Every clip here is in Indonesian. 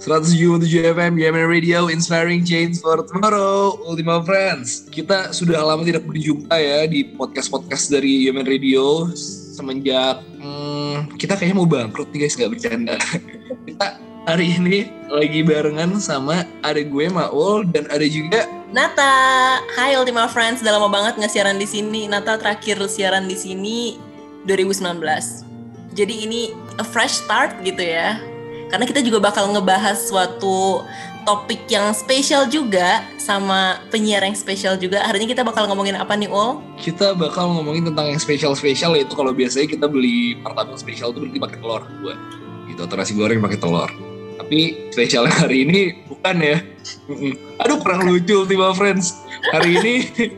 107 FM Yemen Radio Inspiring Change for Tomorrow Ultima Friends Kita sudah lama tidak berjumpa ya di podcast-podcast dari Yemen Radio Semenjak hmm, kita kayaknya mau bangkrut nih guys gak bercanda Kita hari ini lagi barengan sama ada gue Maul dan ada juga Nata. Hai Ultima Friends, udah lama banget nggak siaran di sini. Nata terakhir siaran di sini 2019. Jadi ini a fresh start gitu ya. Karena kita juga bakal ngebahas suatu topik yang spesial juga sama penyiar yang spesial juga. Hari ini kita bakal ngomongin apa nih, Ul? kita bakal ngomongin tentang yang spesial-spesial yaitu kalau biasanya kita beli martabak spesial itu beli pakai telur buat gitu atau nasi goreng pakai telur tapi spesial hari ini bukan ya aduh kurang lucu Ultima Friends hari ini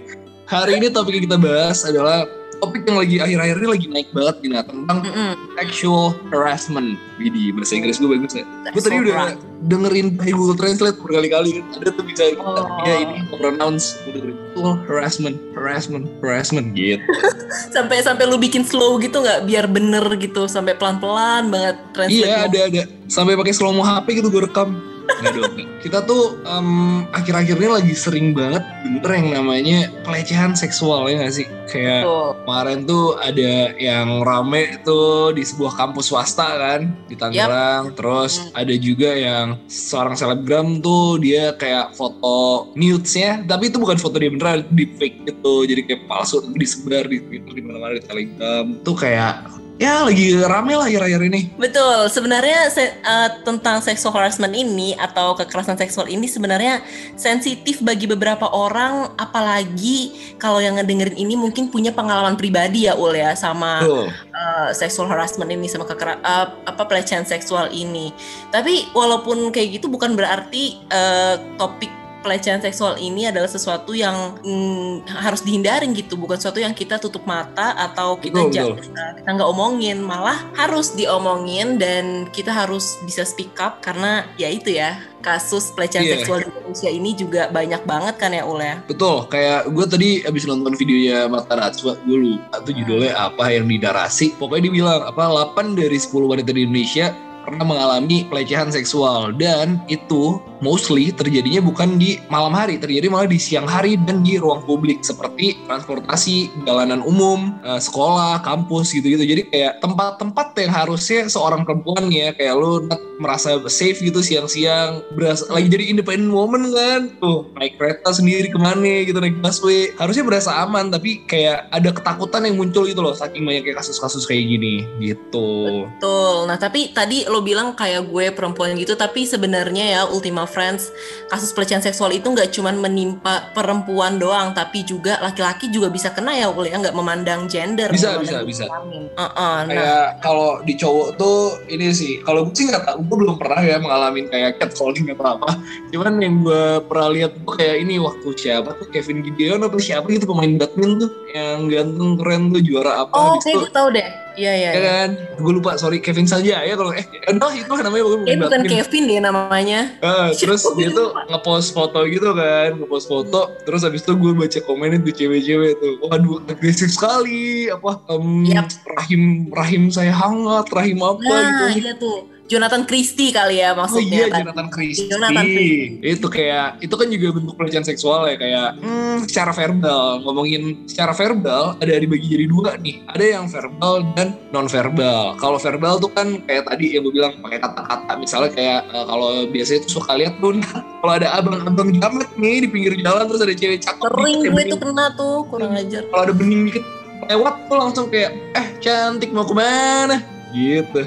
hari ini topik yang kita bahas adalah topik yang lagi akhir-akhir ini lagi naik banget gini tentang Mm-mm. sexual harassment Widih, bahasa Inggris gue bagus ya? Gue tadi Sexual udah dengerin by Google Translate berkali-kali. Kan ada tuh bisa Oh. ya ini pronounce gue dengerin. Sexual harassment harassment harassment gitu. Sampai sampai lu bikin slow gitu nggak? Biar bener gitu, sampai pelan-pelan banget translate. Iya ada ada. Sampai pakai slow mo HP gitu gue rekam. Nggak dong. Kita tuh em, akhir-akhir ini lagi sering banget denger yang namanya pelecehan seksual ya nggak sih? Kayak Tuh. kemarin tuh ada yang rame tuh di sebuah kampus swasta kan di Tangerang. Terus Hmm. ada juga yang seorang selebgram tuh dia kayak foto nudesnya, tapi itu bukan foto dia beneran, di fake gitu. Jadi kayak palsu disebar di Twitter di mana-mana di Telegram. Tuh kayak ya lagi rame lah akhir-akhir ini. Betul, sebenarnya se- eh, tentang sexual harassment ini atau kekerasan seksual ini sebenarnya sensitif bagi beberapa orang, apalagi kalau yang ngedengerin ini mungkin punya pengalaman pribadi ya Ul ya sama eh, sexual harassment ini sama kekera eh, apa pelecehan seksual ini. Tapi walaupun kayak gitu bukan berarti eh, topik pelecehan seksual ini adalah sesuatu yang mm, harus dihindarin gitu, bukan sesuatu yang kita tutup mata atau kita Betul, ja- eh, kita nggak omongin, malah harus diomongin dan kita harus bisa speak up karena ya itu ya kasus pelecehan Iya. seksual di Indonesia ini juga banyak banget kan ya Ul ya. Betul, kayak gue tadi abis nonton videonya Mata Najwa, gue lupa tuh judulnya apa yang di narasi. Pokoknya dia bilang, apa 8 dari 10 wanita di Indonesia pernah mengalami pelecehan seksual dan itu mostly terjadinya bukan di malam hari, terjadi malah di siang hari dan di ruang publik seperti transportasi, jalanan umum, eh, sekolah, kampus gitu-gitu. Jadi kayak tempat-tempat yang harusnya seorang perempuan ya kayak lu merasa safe gitu siang-siang, berasa lagi jadi independent woman kan, tuh naik kereta sendiri ke mana gitu naik busway, harusnya berasa aman tapi kayak ada ketakutan yang muncul gitu loh saking banyaknya kasus-kasus kayak gini gitu. Betul. Nah, tapi tadi lo bilang kayak gue perempuan gitu, tapi sebenarnya ya Ultima Friends, kasus pelecehan seksual itu nggak cuman menimpa perempuan doang, tapi juga laki-laki juga bisa kena ya, Ul ya, nggak memandang gender. Bisa, memandang bisa, bisa. kelamin. Uh-uh, nah, Kayak kalau di cowok tuh ini sih, kalau gue sih nggak tahu, gue belum pernah ya mengalami kayak catcalling atau apa. Cuman yang gue pernah lihat tuh kayak ini waktu siapa tuh Kevin Gideon atau siapa gitu pemain badminton tuh yang ganteng keren tuh juara apa oh, kayak itu. gue tau deh. Iya, iya. Ya iya. kan, gue lupa sorry Kevin saja ya kalau eh no itu namanya bukan Kayak bukan. Kevin deh namanya. Ah, terus dia tuh ngepost foto gitu kan, ngepost foto. Terus habis itu gue baca komenin tuh cewek-cewek tuh, waduh agresif sekali, apa em, Yap. rahim rahim saya hangat, rahim apa Nah, gitu. iya tuh. Jonathan Christie kali ya Oh iya maksudnya. tadi. Jonathan Christie. Jonathan Christie. Itu kayak itu kan juga bentuk pelecehan seksual ya kayak hmm, secara verbal ngomongin secara verbal ada dibagi jadi dua nih. Ada yang verbal dan non verbal. Kalau verbal tuh kan kayak tadi yang gue bilang pakai kata-kata misalnya kayak eh, kalau biasanya tuh suka lihat tuh kalau ada abang-abang jamet nih di pinggir jalan terus ada cewek cakep Sering gue bening. tuh kena tuh, kurang ajar. kalau ada bening dikit lewat tuh langsung kayak eh cantik mau ke mana gitu.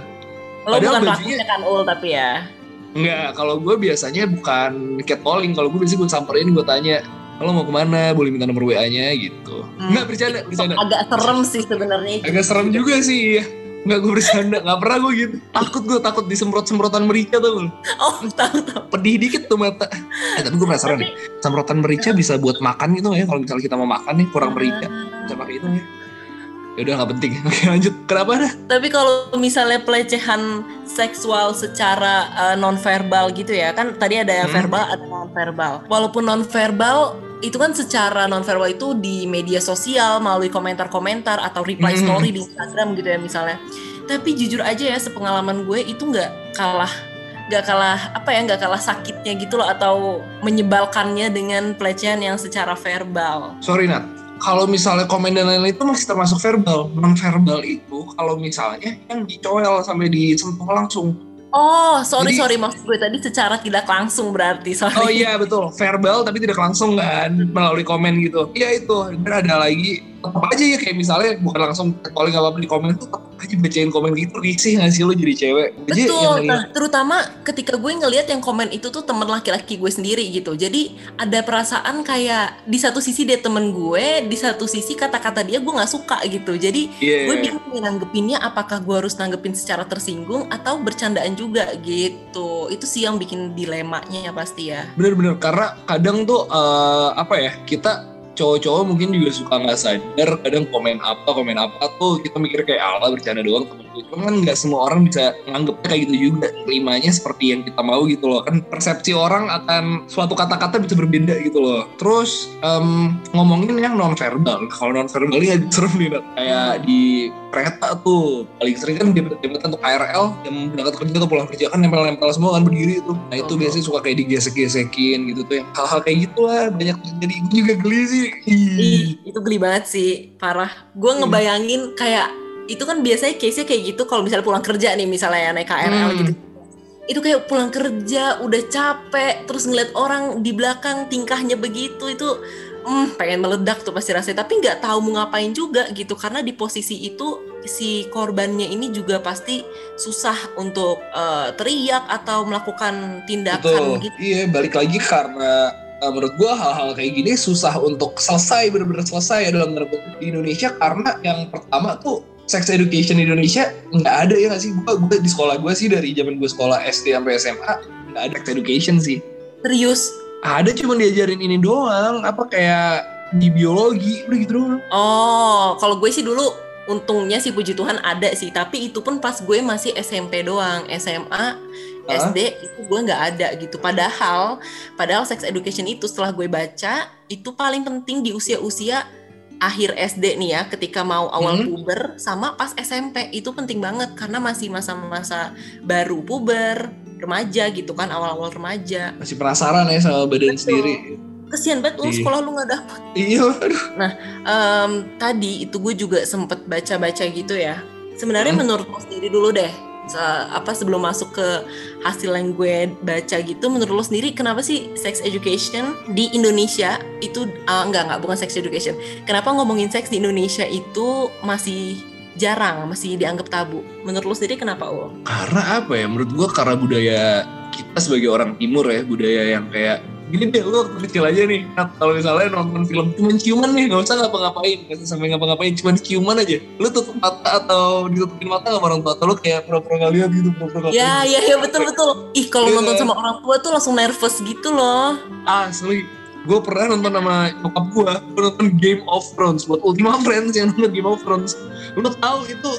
Lo Padahal bukan pelakunya kan Ul tapi ya. Enggak, kalau gue biasanya bukan catcalling. Kalau gue biasanya gue samperin, gue tanya, lo mau ke mana? Boleh minta nomor WA-nya gitu. Hmm. Enggak, bercanda, bercanda. Agak serem sih sebenarnya. Agak serem juga sih, ya. Enggak, gue bercanda. Enggak pernah gue gitu. Takut gue, takut disemprot-semprotan merica tuh. Oh, tahu tahu. Pedih dikit tuh mata. Eh, tapi gue penasaran nih. Semprotan merica bisa buat makan gitu ya? Kalau misalnya kita mau makan nih, kurang merica. Bisa pakai itu ya? Ya udah nggak penting. Oke lanjut. Kenapa dah? Tapi kalau misalnya pelecehan seksual secara uh, non-verbal gitu ya, kan tadi ada yang Hmm. verbal, ada non-verbal. Walaupun non-verbal itu kan secara non-verbal itu di media sosial melalui komentar-komentar atau reply Hmm. story di Instagram gitu ya misalnya. Tapi jujur aja ya, sepengalaman gue itu nggak kalah nggak kalah apa ya nggak kalah sakitnya gitu loh atau menyebalkannya dengan pelecehan yang secara verbal. Sorry Nat, kalau misalnya komen dan lain-lain itu masih termasuk verbal. Non verbal itu kalau misalnya yang dicoel sampai disentuh langsung. Oh, sorry Jadi- sorry maksud gue tadi secara tidak langsung berarti sorry. Oh iya betul, verbal tapi tidak langsung kan melalui komen gitu. Iya itu. Dan ada lagi tetap aja ya kayak misalnya bukan langsung calling apa apa di komen tuh tetap aja bacain komen gitu risih nggak sih lo jadi cewek. Betul, yang nah terutama ketika gue ngelihat yang komen itu tuh temen laki-laki gue sendiri gitu. Jadi ada perasaan kayak di satu sisi dia temen gue, di satu sisi kata-kata dia gue nggak suka gitu. Jadi Iya. gue bingung nanggepinnya apakah gue harus nanggepin secara tersinggung atau bercandaan juga gitu. Itu sih yang bikin dilemanya ya pasti ya. Bener-bener karena kadang tuh eh, apa ya kita cowok-cowok mungkin juga suka nggak sadar kadang komen apa komen apa tuh kita mikir kayak ala bercanda doang temen gue cuman kan nggak semua orang bisa nganggepnya kayak gitu juga terimanya seperti yang kita mau gitu loh. Kan persepsi orang akan suatu kata-kata bisa berbeda gitu loh. Terus em, ngomongin yang non verbal kalau non verbal ini serem nih kayak di kereta tuh paling sering kan debat-debatan untuk KRL yang berangkat kerja atau pulang kerja kan nempel-nempel semua kan berdiri tuh nah itu Oh. biasanya suka kayak digesek-gesekin gitu tuh yang hal-hal kayak gitu lah banyak terjadi gue juga geli sih Ih. Itu geli banget sih, parah. Gue Hmm. ngebayangin kayak itu kan biasanya case-nya kayak gitu kalau misalnya pulang kerja nih misalnya ya, naik KRL Hmm. gitu. Itu kayak pulang kerja udah capek terus ngeliat orang di belakang tingkahnya begitu itu hmm, pengen meledak tuh pasti rasanya tapi nggak tahu mau ngapain juga gitu karena di posisi itu si korbannya ini juga pasti susah untuk eh, teriak atau melakukan tindakan Betul. gitu. Iya, balik lagi karena uh, menurut gua hal-hal kayak gini susah untuk selesai benar-benar selesai ya dalam di Indonesia karena yang pertama tuh sex education di Indonesia nggak ada ya nggak sih? Gua, gua di sekolah gua sih dari zaman gua sekolah SD sampai SMA nggak ada sex education sih. Serius. Ada cuma diajarin ini doang, apa kayak di biologi udah gitu doang. Oh, kalau gue sih dulu untungnya sih puji Tuhan ada sih, tapi itu pun pas gue masih SMP doang, SMA, SD itu gue nggak ada gitu. Padahal, padahal sex education itu setelah gue baca itu paling penting di usia-usia akhir SD nih ya, ketika mau awal Hmm. puber sama pas SMP itu penting banget karena masih masa-masa baru puber, remaja gitu kan, awal-awal remaja. Masih penasaran ya sama badan Betul. sendiri. Kesian banget lu Iya. sekolah lu nggak dapet. Iya, aduh. Em, tadi itu gue juga sempet baca-baca gitu ya. Sebenarnya Hmm. menurut lo sendiri dulu deh, se- apa sebelum masuk ke hasil yang gue baca gitu, menurut lo sendiri kenapa sih sex education di Indonesia itu ah, enggak enggak bukan sex education. Kenapa ngomongin seks di Indonesia itu masih jarang, masih dianggap tabu? Menurut lo sendiri kenapa lo? Karena apa ya? Menurut gua karena budaya kita sebagai orang timur ya, budaya yang kayak gini deh lu waktu kecil aja nih Nat, kalau misalnya nonton film cuma ciuman nih nggak usah ngapa-ngapain nggak usah sampai ngapa-ngapain cuma ciuman aja lu tutup mata atau ditutupin mata sama orang tua atau lu kayak pura-pura nggak lihat gitu pura-pura Ya, ya, ya betul betul. Ih, kalau Iya. nonton sama orang tua tuh langsung nervous gitu loh. asli gue pernah nonton sama nyokap gue gue nonton Game of Thrones buat Ultima Friends yang nonton Game of Thrones lu tahu itu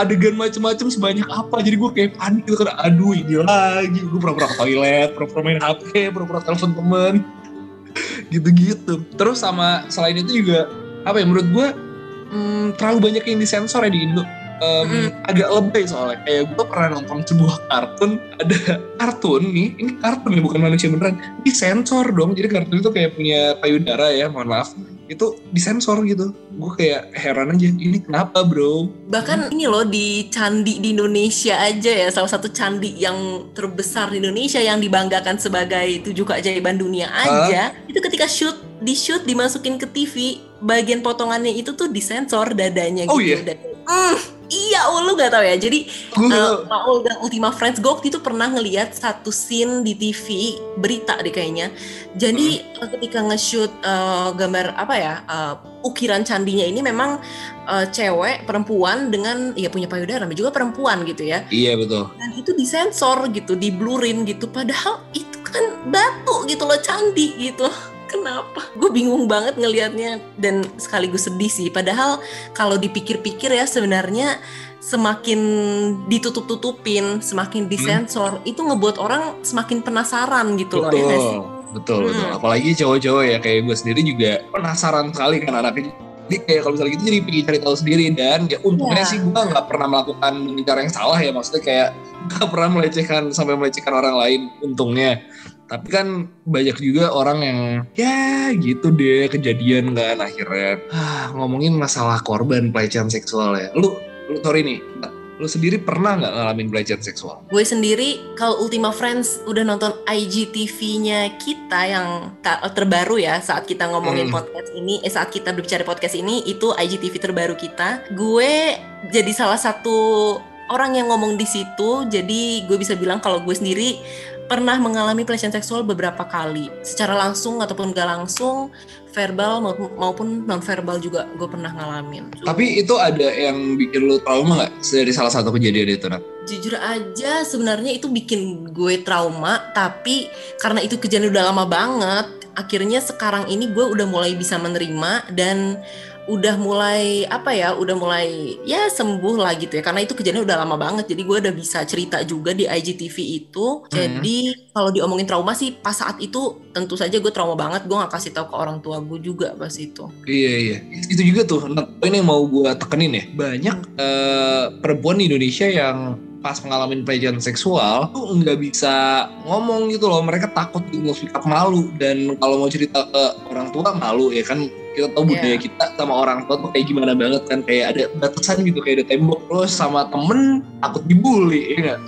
adegan macem-macem sebanyak apa? Jadi gue kayak panik gitu kan aduh ini lagi. Gue pura-pura ke toilet pura-pura main HP pura-pura telepon temen. Gitu-gitu. Terus sama selain itu juga apa ya menurut gue hmm, terlalu banyak yang disensor ya di Indo. Mm. agak lebay soalnya. Kayak gue pernah nonton sebuah kartun ada kartun nih ini kartun ya bukan manusia beneran disensor dong. Jadi kartun itu kayak punya payudara ya mohon maaf itu disensor gitu. Gue kayak heran aja ini kenapa bro? Bahkan ini loh di candi di Indonesia aja ya, salah satu candi yang terbesar di Indonesia yang dibanggakan sebagai tujuh keajaiban dunia aja, itu ketika shoot di shoot dimasukin ke TV, bagian potongannya itu tuh disensor dadanya Oh, gitu. iya? Dan- Hmm, iya, oh, lu gak tahu ya. Jadi uh, Maul dan Ultima Friends gue waktu itu pernah ngeliat satu scene di TV berita deh kayaknya. Jadi uh, ketika nge-shoot uh, gambar apa ya uh, ukiran candinya ini memang uh, cewek perempuan dengan ya punya payudara juga perempuan gitu ya. iya betul Dan itu disensor gitu, diblurin gitu. Padahal itu kan batu gitu loh candi gitu. Kenapa? Gue bingung banget ngelihatnya dan sekaligus sedih sih. Padahal kalau dipikir-pikir ya sebenarnya semakin ditutup-tutupin, semakin disensor, itu ngebuat orang semakin penasaran gitu loh ya sih? betul betul betul Hmm. apalagi cowok-cowok ya kayak gue sendiri juga penasaran sekali kan anaknya jadi kayak kalau misalnya gitu jadi pengen cari tahu sendiri dan ya untungnya Iya. sih gue nggak pernah melakukan cara yang salah ya maksudnya kayak nggak pernah melecehkan sampai melecehkan orang lain untungnya tapi kan banyak juga orang yang ya gitu deh kejadian kan akhirnya ah, ngomongin masalah korban pelecehan seksual ya lu lu sorry nih lu sendiri pernah nggak ngalamin pelecehan seksual Gue sendiri kalau Ultima Friends udah nonton IGTV-nya kita yang terbaru ya saat kita ngomongin Hmm. podcast ini, eh saat kita berbicara podcast ini itu IGTV terbaru kita. Gue jadi salah satu orang yang ngomong di situ, jadi gue bisa bilang kalau gue sendiri pernah mengalami pelecehan seksual beberapa kali, secara langsung ataupun gak langsung, verbal maupun- maupun non verbal juga gue pernah ngalamin. tapi itu ada yang bikin lu trauma nggak dari salah satu kejadian itu Nat? jujur aja sebenarnya itu bikin gue trauma tapi karena itu kejadian udah lama banget akhirnya sekarang ini gue udah mulai bisa menerima dan udah mulai apa ya udah mulai ya sembuh lah gitu ya. Karena itu kejadian udah lama banget jadi gue udah bisa cerita juga di IGTV itu. Jadi kalau diomongin trauma sih pas saat itu tentu saja gue trauma banget gue gak kasih tahu ke orang tua gue juga pas itu. Iya iya, itu juga tuh. Ini yang mau gue tekenin ya. Banyak eh, perempuan di Indonesia yang pas mengalami pelecehan seksual tuh nggak bisa ngomong gitu loh. Mereka takut untuk sikap malu dan kalau mau cerita ke orang tua malu ya kan. Kita tahu budaya Iya. kita sama orang tua tuh kayak gimana banget kan kayak ada batasan gitu kayak ada tembok terus sama temen takut dibully ya nggak?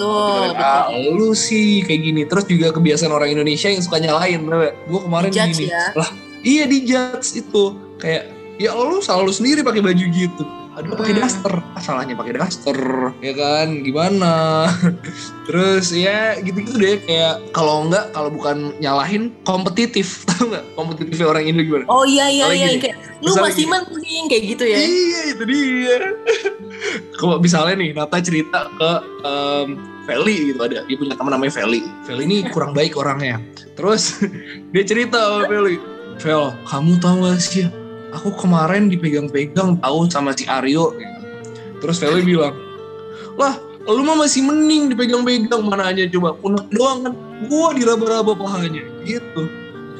Ah, lu sih kayak gini terus juga kebiasaan orang Indonesia yang suka nyalain gue kemarin Dijudge gini ya. lah iya di judge itu kayak ya lu selalu sendiri pakai baju gitu aduh pakai daster Ah, salahnya pakai daster ya kan gimana terus ya gitu-gitu deh kayak kalau enggak kalau bukan nyalahin kompetitif tau nggak kompetitifnya orang Indo gimana oh iya iya Misalnya iya gini, kayak lu misalnya masih mending kayak gitu ya Iya itu dia. Kalau misalnya nih Nata cerita ke em, Feli gitu ada dia punya teman namanya Feli. Feli ini kurang baik orangnya. Terus dia cerita sama Feli, Fel, kamu tahu gak sih? Aku kemarin dipegang-pegang tahu sama si Aryo. Terus Feli bilang, lah lu mah masih mending dipegang-pegang mana aja coba punah doang kan gua diraba-raba pahanya gitu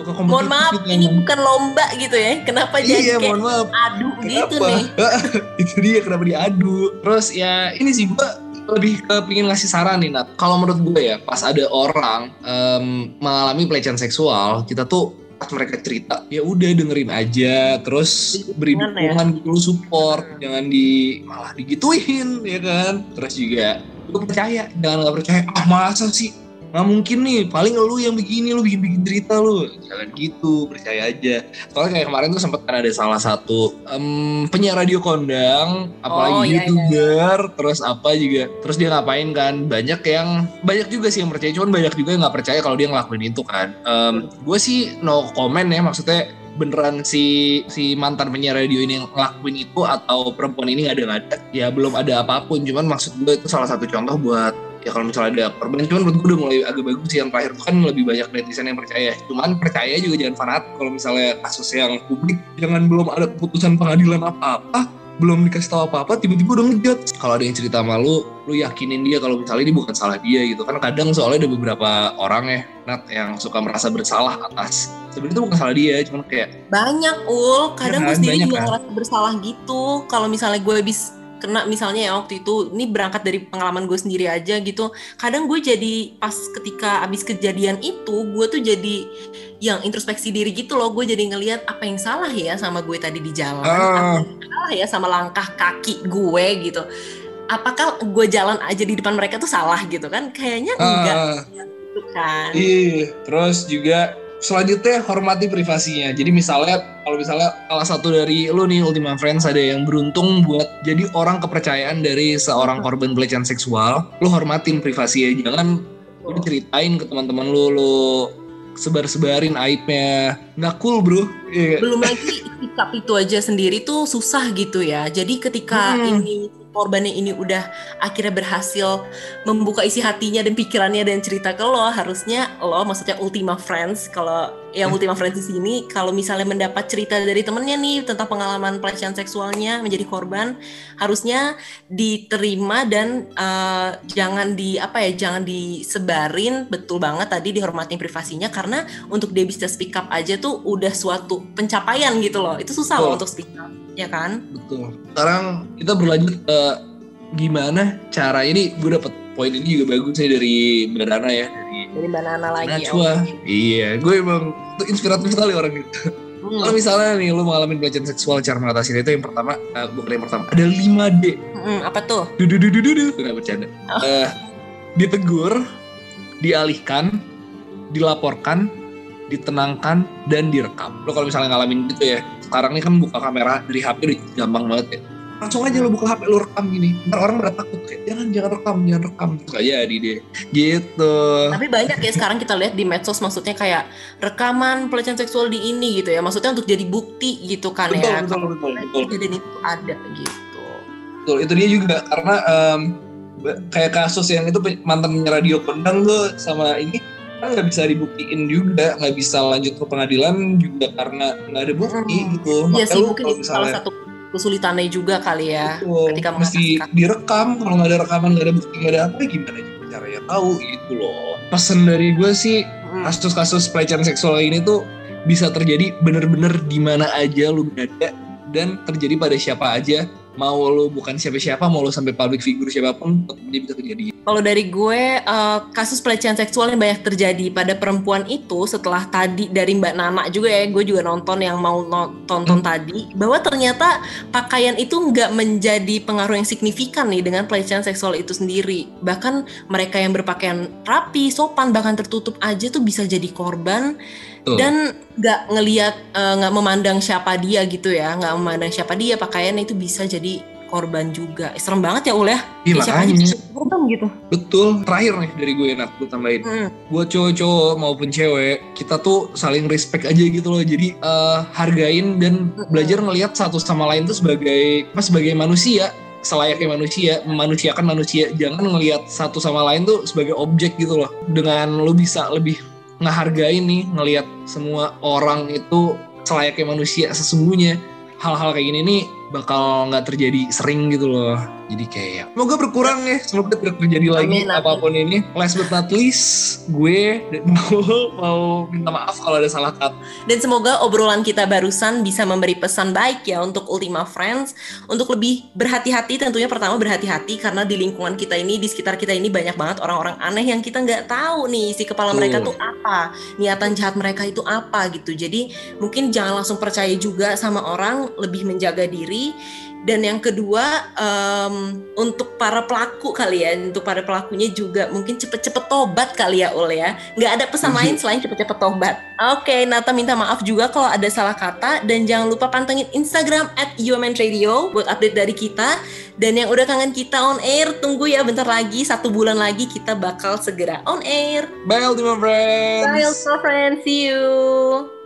suka Mohon maaf, gitu ini bukan lomba gitu ya. Kenapa iya jadi kayak mohon maaf adu gitu Kenapa? nih? itu dia kenapa diadu. Terus ya ini sih gue lebih ke pengen ngasih saran nih Nat. Kalau menurut gue ya pas ada orang em, mengalami pelecehan seksual, kita tuh pas mereka cerita. Ya udah dengerin aja. Terus beri Dukungan ya. dukungan gitu support. Jangan di malah digituin ya kan? Terus juga lu percaya? Jangan nggak percaya. Ah masa sih nggak mungkin nih paling lu yang begini lu bikin bikin cerita lu. Jangan gitu percaya aja. Soalnya kayak kemarin tuh sempat kan ada salah satu em, penyiar radio kondang apalagi Oh, iya, iya. youtuber terus apa juga. Terus dia ngapain kan? Banyak yang banyak juga sih yang percaya cuman banyak juga yang nggak percaya kalau dia ngelakuin itu kan. Gue sih no comment ya maksudnya beneran si si mantan penyiar radio ini yang ngelakuin itu atau perempuan ini nggak ada nggak ada ya belum ada apa pun. Cuman maksud gue itu salah satu contoh buat ya kalau misalnya ada korban cuman menurut gue udah mulai agak bagus sih yang terakhir. Itu kan lebih banyak netizen yang percaya. Cuman percaya juga jangan fanatik kalau misalnya kasus yang publik jangan belum ada keputusan pengadilan apa-apa belum dikasih tahu apa-apa tiba-tiba udah ngejudge. Kalau ada yang cerita sama lu lu yakinin dia kalau misalnya ini bukan salah dia gitu. Kan kadang soalnya ada beberapa orang ya Nat yang suka merasa bersalah atas. Sebenarnya itu bukan salah dia cuman kayak Banyak ul, kadang Iya gue kan, sendiri juga kan. ngerasa bersalah gitu. Kalau misalnya gue habis kena misalnya ya waktu itu ini berangkat dari pengalaman gue sendiri aja gitu. Kadang gue jadi pas ketika abis kejadian itu gue tuh jadi yang introspeksi diri gitu loh. Gue jadi ngelihat apa yang salah ya sama gue tadi di jalan Ah. apa yang salah ya sama langkah kaki gue gitu. Apakah gue jalan aja di depan mereka tuh salah gitu kan? Kayaknya enggak ah, gitu kan. Iya, terus juga selanjutnya hormati privasinya. Jadi misalnya kalau misalnya salah satu dari lu nih Ultima Friends ada yang beruntung buat jadi orang kepercayaan dari seorang korban pelecehan seksual, lu hormatin privasinya. Jangan lu ceritain ke teman-teman lu, lu sebar-sebarin aibnya. Nggak cool, Bro. Iya. belum lagi sikap itu aja sendiri tuh susah gitu ya. Jadi ketika Hmm. ini korbannya ini udah akhirnya berhasil membuka isi hatinya dan pikirannya dan cerita ke lo, harusnya lo maksudnya Ultima Friends kalau yang Hmm. Ultima Friends di sini kalau misalnya mendapat cerita dari temennya nih tentang pengalaman pelecehan seksualnya menjadi korban, harusnya diterima dan eh, jangan di apa ya, jangan disebarin betul banget tadi dihormatin privasinya karena untuk dia bisa speak up aja tuh udah suatu pencapaian gitu loh. Itu susah loh untuk speak up. ya kan? Betul. Sekarang kita berlanjut ke gimana cara ini gue dapet poin ini juga bagus nih dari Mbak Nana ya dari Dari Mbak Nana lagi. Najwa. Iya, gue emang tuh inspiratif sekali orang itu. Hmm. Kalau misalnya nih lu mengalami pelecehan seksual cara mengatasi itu yang pertama, uh, bukan yang pertama, ada 5D. Hmm, apa tuh? Dudududududu, nggak bercanda. Oh. Eh, ditegur, dialihkan, dilaporkan, ditenangkan, dan direkam. Lo kalau misalnya ngalamin gitu ya, sekarang ini kan buka kamera dari HP gampang banget ya. Langsung aja lo buka HP lo rekam gini. Ntar orang pada takut kayak jangan jangan rekam, jangan rekam. Aja jadi deh. Gitu. Tapi banyak ya sekarang kita lihat di medsos maksudnya kayak rekaman pelecehan seksual di ini gitu ya. Maksudnya untuk jadi bukti gitu kan Betul, ya. betul, betul, betul. Kejadian itu ada gitu. Betul, itu dia juga karena ba- kayak kasus yang itu mantan radio kondang tuh sama ini kan nggak bisa dibuktiin juga, nggak bisa lanjut ke pengadilan juga karena nggak ada bukti Hmm. gitu. Iya Makanya sih lu mungkin kalau itu salah misalnya satu kesulitannya juga kali ya. betul, ketika mesti direkam, kalau nggak ada rekaman nggak ada bukti nggak ada apa gimana juga caranya tahu gitu loh. Pesan dari gue sih Hmm. kasus-kasus pelecehan seksual ini tuh bisa terjadi bener-bener di mana aja lu berada dan terjadi pada siapa aja mau lu bukan siapa-siapa mau lu sampai public figure siapa pun aja bisa terjadi Kalau dari gue, eh, kasus pelecehan seksual yang banyak terjadi pada perempuan itu setelah tadi dari Mbak Nana juga ya, gue juga nonton yang mau no- tonton Hmm. tadi, bahwa ternyata pakaian itu nggak menjadi pengaruh yang signifikan nih dengan pelecehan seksual itu sendiri. Bahkan mereka yang berpakaian rapi, sopan, bahkan tertutup aja tuh bisa jadi korban Tuh. dan nggak ngelihat, eh, nggak memandang siapa dia gitu ya, nggak memandang siapa dia, pakaiannya itu bisa jadi korban juga. Serem banget ya Ul ya? Iya, aja makanya. korban gitu. betul terakhir nih dari gue enak gue tambahin Hmm. buat cowok-cowok maupun cewek kita tuh saling respect aja gitu loh jadi eh, hargain dan belajar ngelihat satu sama lain tuh sebagai apa sebagai manusia selayaknya manusia memanusiakan manusia jangan ngelihat satu sama lain tuh sebagai objek gitu loh dengan lu bisa lebih ngehargain nih ngelihat semua orang itu selayaknya manusia sesungguhnya. Hal-hal kayak gini nih bakal nggak terjadi sering gitu loh. Jadi kayak semoga berkurang ya semoga tidak terjadi lagi Amin, apa pun ini. Last but not least gue mau minta maaf kalau ada salah kata. Dan semoga obrolan kita barusan bisa memberi pesan baik ya untuk Ultima Friends. Untuk lebih berhati-hati tentunya pertama berhati-hati karena di lingkungan kita ini di sekitar kita ini banyak banget orang-orang aneh yang kita nggak tahu nih isi kepala mereka tuh apa niatan jahat mereka itu apa gitu. Jadi mungkin jangan langsung percaya juga sama orang lebih menjaga diri dan yang kedua em, untuk para pelaku kali ya untuk para pelakunya juga mungkin cepet-cepet tobat kali ya Ul ya. Nggak ada pesan Setuju. lain selain cepet-cepet tobat. Oke Nata minta maaf juga kalau ada salah kata. Dan jangan lupa pantengin Instagram at Radio buat update dari kita. Dan yang udah kangen kita on air tunggu ya bentar lagi satu bulan lagi kita bakal segera on air. Bye Ultima Friends. Bye Ultra friends. See you